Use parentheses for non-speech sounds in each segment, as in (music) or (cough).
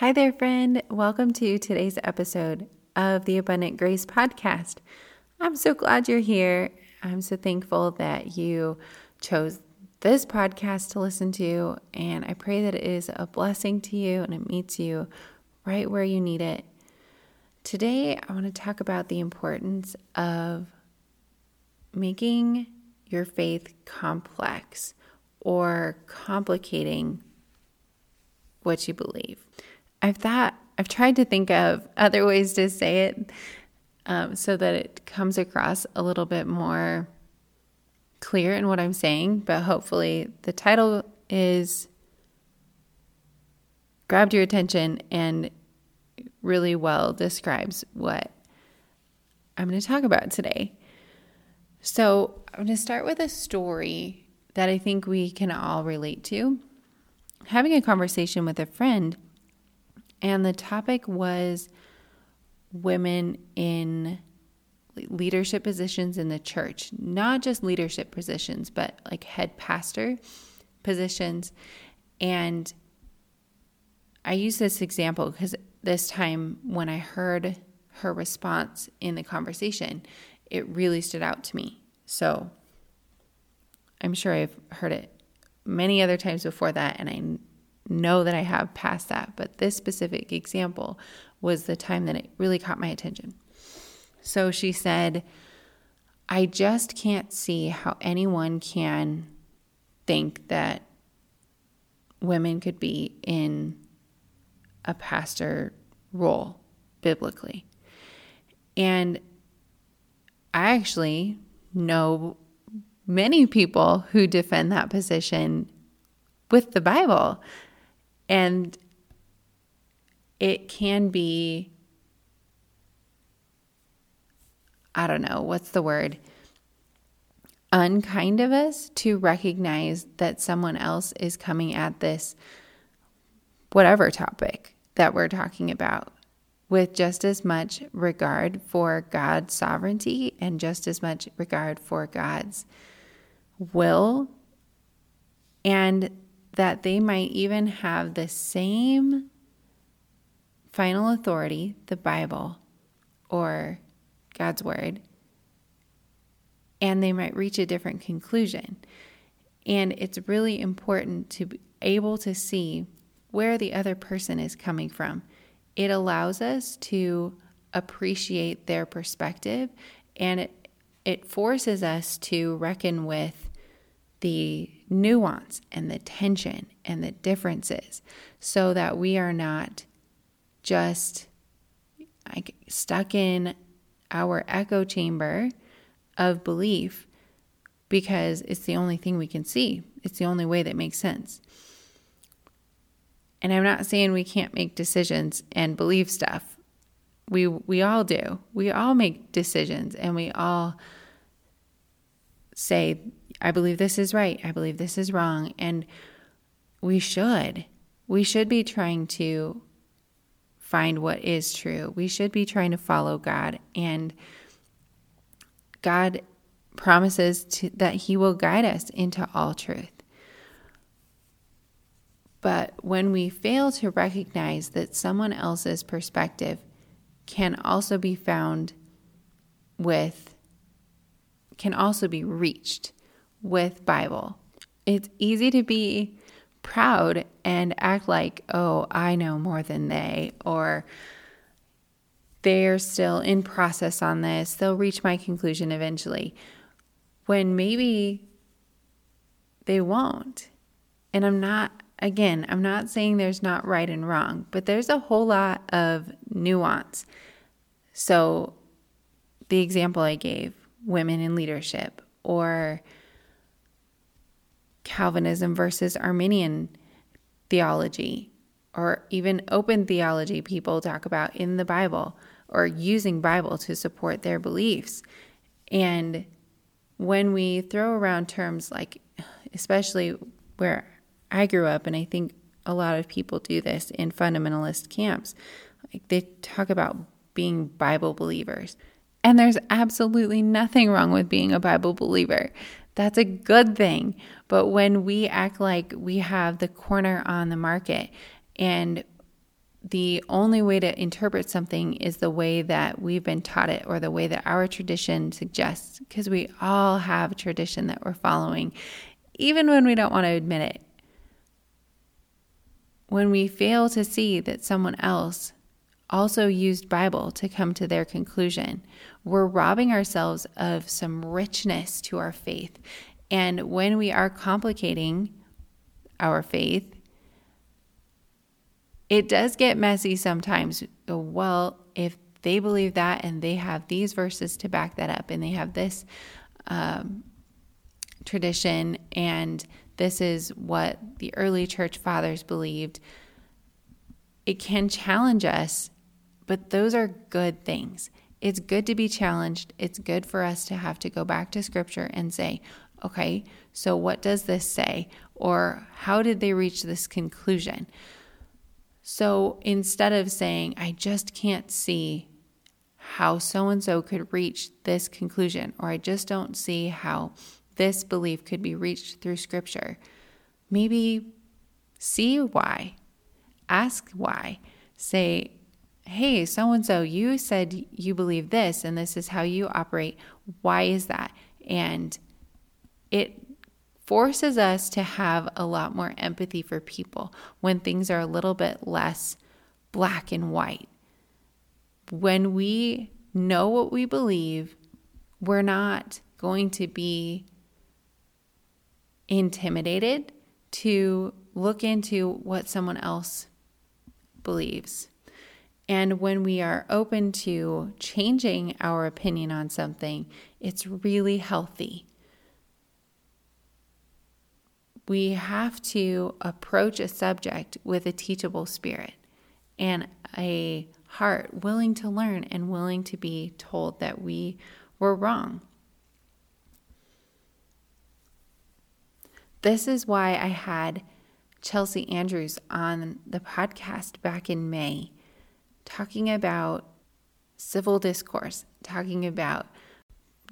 Hi there, friend. Welcome to today's episode of the Abundant Grace Podcast. I'm so glad you're here. I'm so thankful that you chose this podcast to listen to, and I pray that it is a blessing to you and it meets you right where you need it. Today, I want to talk about the importance of making your faith complex or complicating what you believe. I've thought, I've tried to think of other ways to say it um, so that it comes across a little bit more clear in what I'm saying, but hopefully the title is grabbed your attention and really well describes what I'm going to talk about today. So, I'm going to start with a story that I think we can all relate to. Having a conversation with a friend and the topic was women in leadership positions in the church, not just leadership positions, but like head pastor positions. And I use this example because this time when I heard her response in the conversation, it really stood out to me. So I'm sure I've heard it many other times before that, and I know that I have passed that, but this specific example was the time that it really caught my attention. So she said, I just can't see how anyone can think that women could be in a pastor role biblically. And I actually know many people who defend that position with the Bible. And it can be, I don't know, what's the word? Unkind of us to recognize that someone else is coming at this, whatever topic that we're talking about, with just as much regard for God's sovereignty and just as much regard for God's will and that they might even have the same final authority, the Bible or God's Word, and they might reach a different conclusion. And it's really important to be able to see where the other person is coming from. It allows us to appreciate their perspective and it, it forces us to reckon with the nuance and the tension and the differences so that we are not just like stuck in our echo chamber of belief because it's the only thing we can see. It's the only way that makes sense. And I'm not saying we can't make decisions and believe stuff. We we all do. We all make decisions and we all say I believe this is right. I believe this is wrong. And we should. We should be trying to find what is true. We should be trying to follow God. And God promises to, that He will guide us into all truth. But when we fail to recognize that someone else's perspective can also be found with, can also be reached with Bible. It's easy to be proud and act like, oh, I know more than they, or they're still in process on this. They'll reach my conclusion eventually. When maybe they won't. And I'm not, again, I'm not saying there's not right and wrong, but there's a whole lot of nuance. So, the example I gave women in leadership, or Calvinism versus Arminian theology, or even open theology people talk about in the Bible or using Bible to support their beliefs. And when we throw around terms like, especially where I grew up, and I think a lot of people do this in fundamentalist camps, like they talk about being Bible believers. And there's absolutely nothing wrong with being a Bible believer. That's a good thing. But when we act like we have the corner on the market and the only way to interpret something is the way that we've been taught it or the way that our tradition suggests, because we all have a tradition that we're following, even when we don't want to admit it. When we fail to see that someone else also used Bible to come to their conclusion, we're robbing ourselves of some richness to our faith. And when we are complicating our faith, it does get messy sometimes. Well, if they believe that and they have these verses to back that up and they have this um, tradition and this is what the early church fathers believed, it can challenge us, but those are good things. It's good to be challenged. It's good for us to have to go back to scripture and say, okay, so what does this say? Or how did they reach this conclusion? So instead of saying, I just can't see how so and so could reach this conclusion, or I just don't see how this belief could be reached through scripture, maybe see why, ask why, say, Hey, so and so, you said you believe this, and this is how you operate. Why is that? And it forces us to have a lot more empathy for people when things are a little bit less black and white. When we know what we believe, we're not going to be intimidated to look into what someone else believes. And when we are open to changing our opinion on something, it's really healthy we have to approach a subject with a teachable spirit and a heart willing to learn and willing to be told that we were wrong. This is why I had Chelsea Andrews on the podcast back in May talking about civil discourse, talking about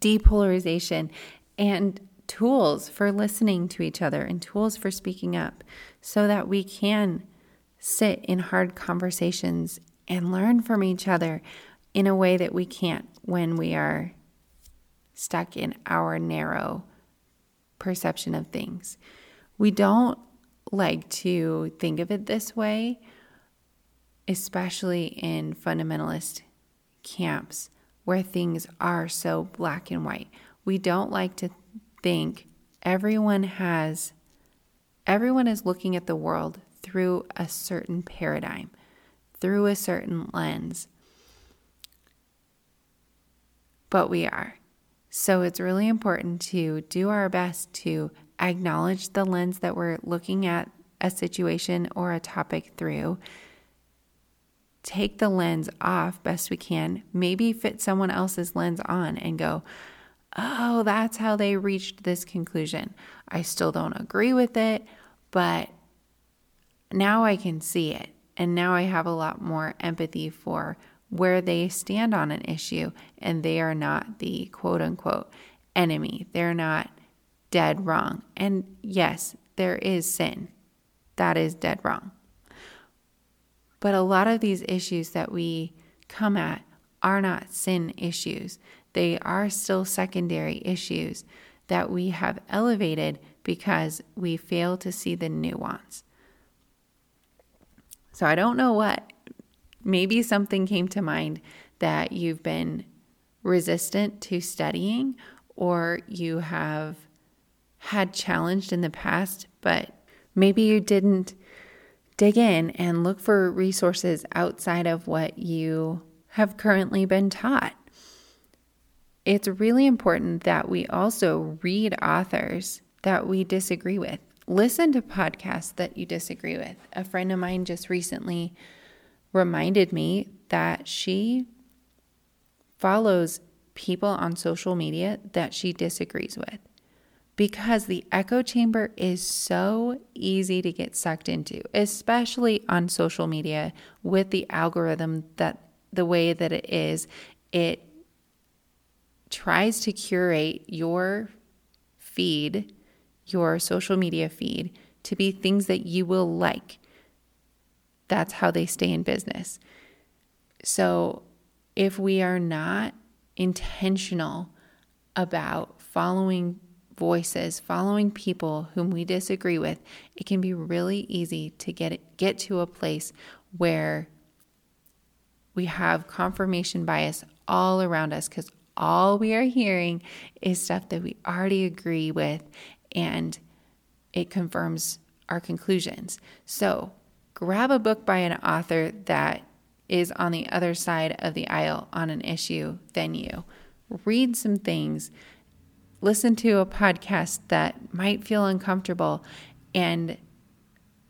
depolarization and tools for listening to each other and tools for speaking up so that we can sit in hard conversations and learn from each other in a way that we can't when we are stuck in our narrow perception of things. We don't like to think of it this way, especially in fundamentalist camps where things are so black and white. We don't like to think everyone has, everyone is looking at the world through a certain paradigm, through a certain lens. But we are. So it's really important to do our best to acknowledge the lens that we're looking at a situation or a topic through. Take the lens off best we can, maybe fit someone else's lens on and go, oh, that's how they reached this conclusion. I still don't agree with it, but now I can see it. And now I have a lot more empathy for where they stand on an issue, and they are not the quote unquote enemy. They're not dead wrong. And yes, there is sin. That is dead wrong. But a lot of these issues that we come at are not sin issues they are still secondary issues that we have elevated because we fail to see the nuance. So I don't know what. Maybe something came to mind that you've been resistant to studying or you have had challenged in the past, but maybe you didn't dig in and look for resources outside of what you have currently been taught it's really important that we also read authors that we disagree with. Listen to podcasts that you disagree with. A friend of mine just recently reminded me that she follows people on social media that she disagrees with because the echo chamber is so easy to get sucked into, especially on social media with the algorithm that the way that it is. It tries to curate your feed, your social media feed, to be things that you will like. that's how they stay in business. So if we are not intentional about following voices, following people whom we disagree with, it can be really easy to get get to a place where we have confirmation bias all around us cuz all we are hearing is stuff that we already agree with and it confirms our conclusions. So, grab a book by an author that is on the other side of the aisle on an issue than you. Read some things, listen to a podcast that might feel uncomfortable, and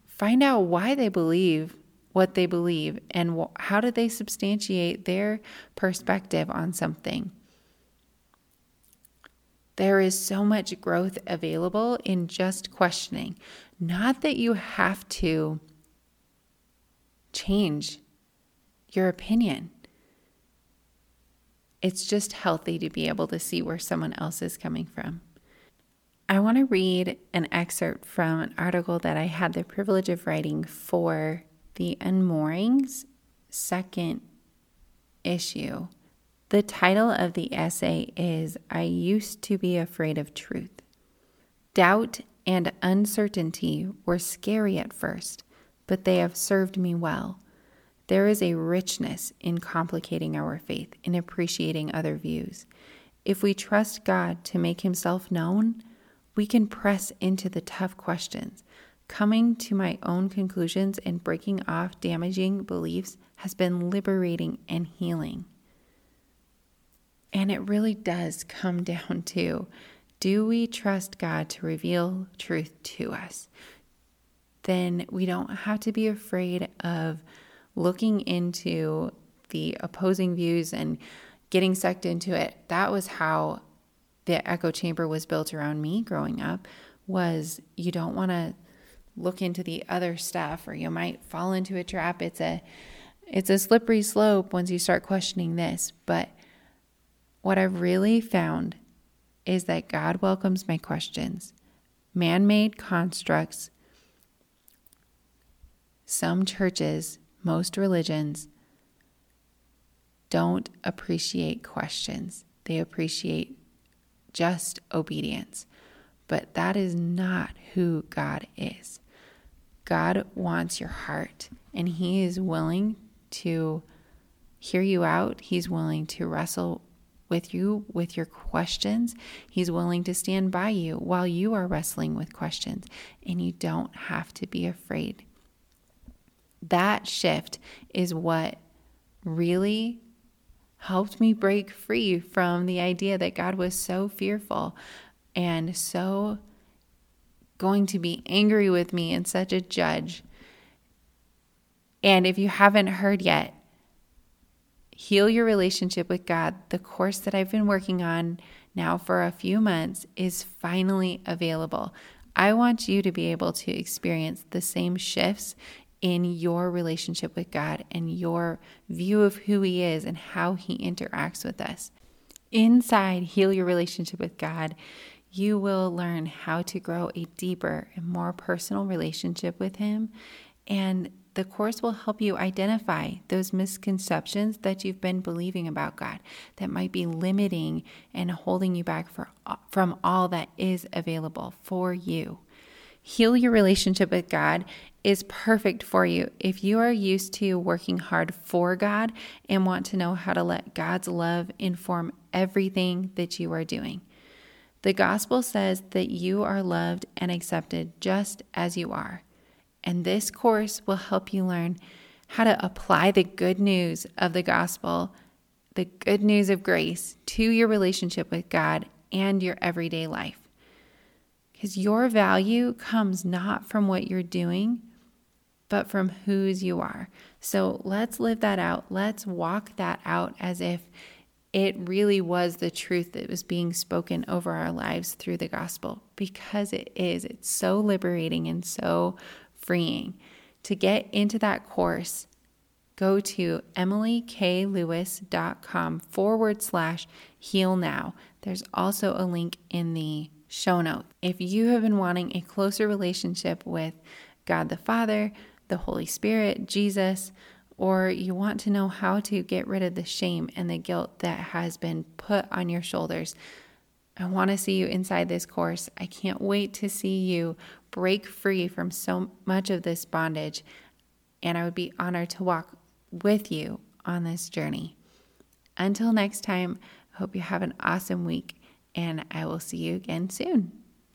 find out why they believe what they believe and how do they substantiate their perspective on something. There is so much growth available in just questioning. Not that you have to change your opinion. It's just healthy to be able to see where someone else is coming from. I want to read an excerpt from an article that I had the privilege of writing for the Unmoorings second issue. The title of the essay is I Used to Be Afraid of Truth. Doubt and uncertainty were scary at first, but they have served me well. There is a richness in complicating our faith, in appreciating other views. If we trust God to make himself known, we can press into the tough questions. Coming to my own conclusions and breaking off damaging beliefs has been liberating and healing. And it really does come (laughs) down to do we trust God to reveal truth to us? Then we don't have to be afraid of looking into the opposing views and getting sucked into it. That was how the echo chamber was built around me growing up was you don't want to look into the other stuff or you might fall into a trap. It's a it's a slippery slope once you start questioning this, but what I've really found is that God welcomes my questions. Man made constructs, some churches, most religions don't appreciate questions, they appreciate just obedience. But that is not who God is. God wants your heart, and He is willing to hear you out. He's willing to wrestle with you with your questions. He's willing to stand by you while you are wrestling with questions, and you don't have to be afraid. That shift is what really helped me break free from the idea that God was so fearful and so going to be angry with me and such a judge. And if you haven't heard yet, heal your relationship with God, the course that I've been working on now for a few months is finally available. I want you to be able to experience the same shifts in your relationship with God and your view of who He is and how He interacts with us. Inside Heal Your Relationship with God, you will learn how to grow a deeper and more personal relationship with Him and the course will help you identify those misconceptions that you've been believing about God that might be limiting and holding you back for, from all that is available for you. Heal your relationship with God is perfect for you if you are used to working hard for God and want to know how to let God's love inform everything that you are doing. The gospel says that you are loved and accepted just as you are. And this course will help you learn how to apply the good news of the gospel, the good news of grace, to your relationship with God and your everyday life. Because your value comes not from what you're doing, but from whose you are. So let's live that out. Let's walk that out as if it really was the truth that was being spoken over our lives through the gospel, because it is. It's so liberating and so freeing. To get into that course, go to emilykLewis.com forward slash heal now. There's also a link in the show notes. If you have been wanting a closer relationship with God the Father, the Holy Spirit, Jesus, or you want to know how to get rid of the shame and the guilt that has been put on your shoulders, I want to see you inside this course. I can't wait to see you break free from so much of this bondage. And I would be honored to walk with you on this journey. Until next time, I hope you have an awesome week, and I will see you again soon.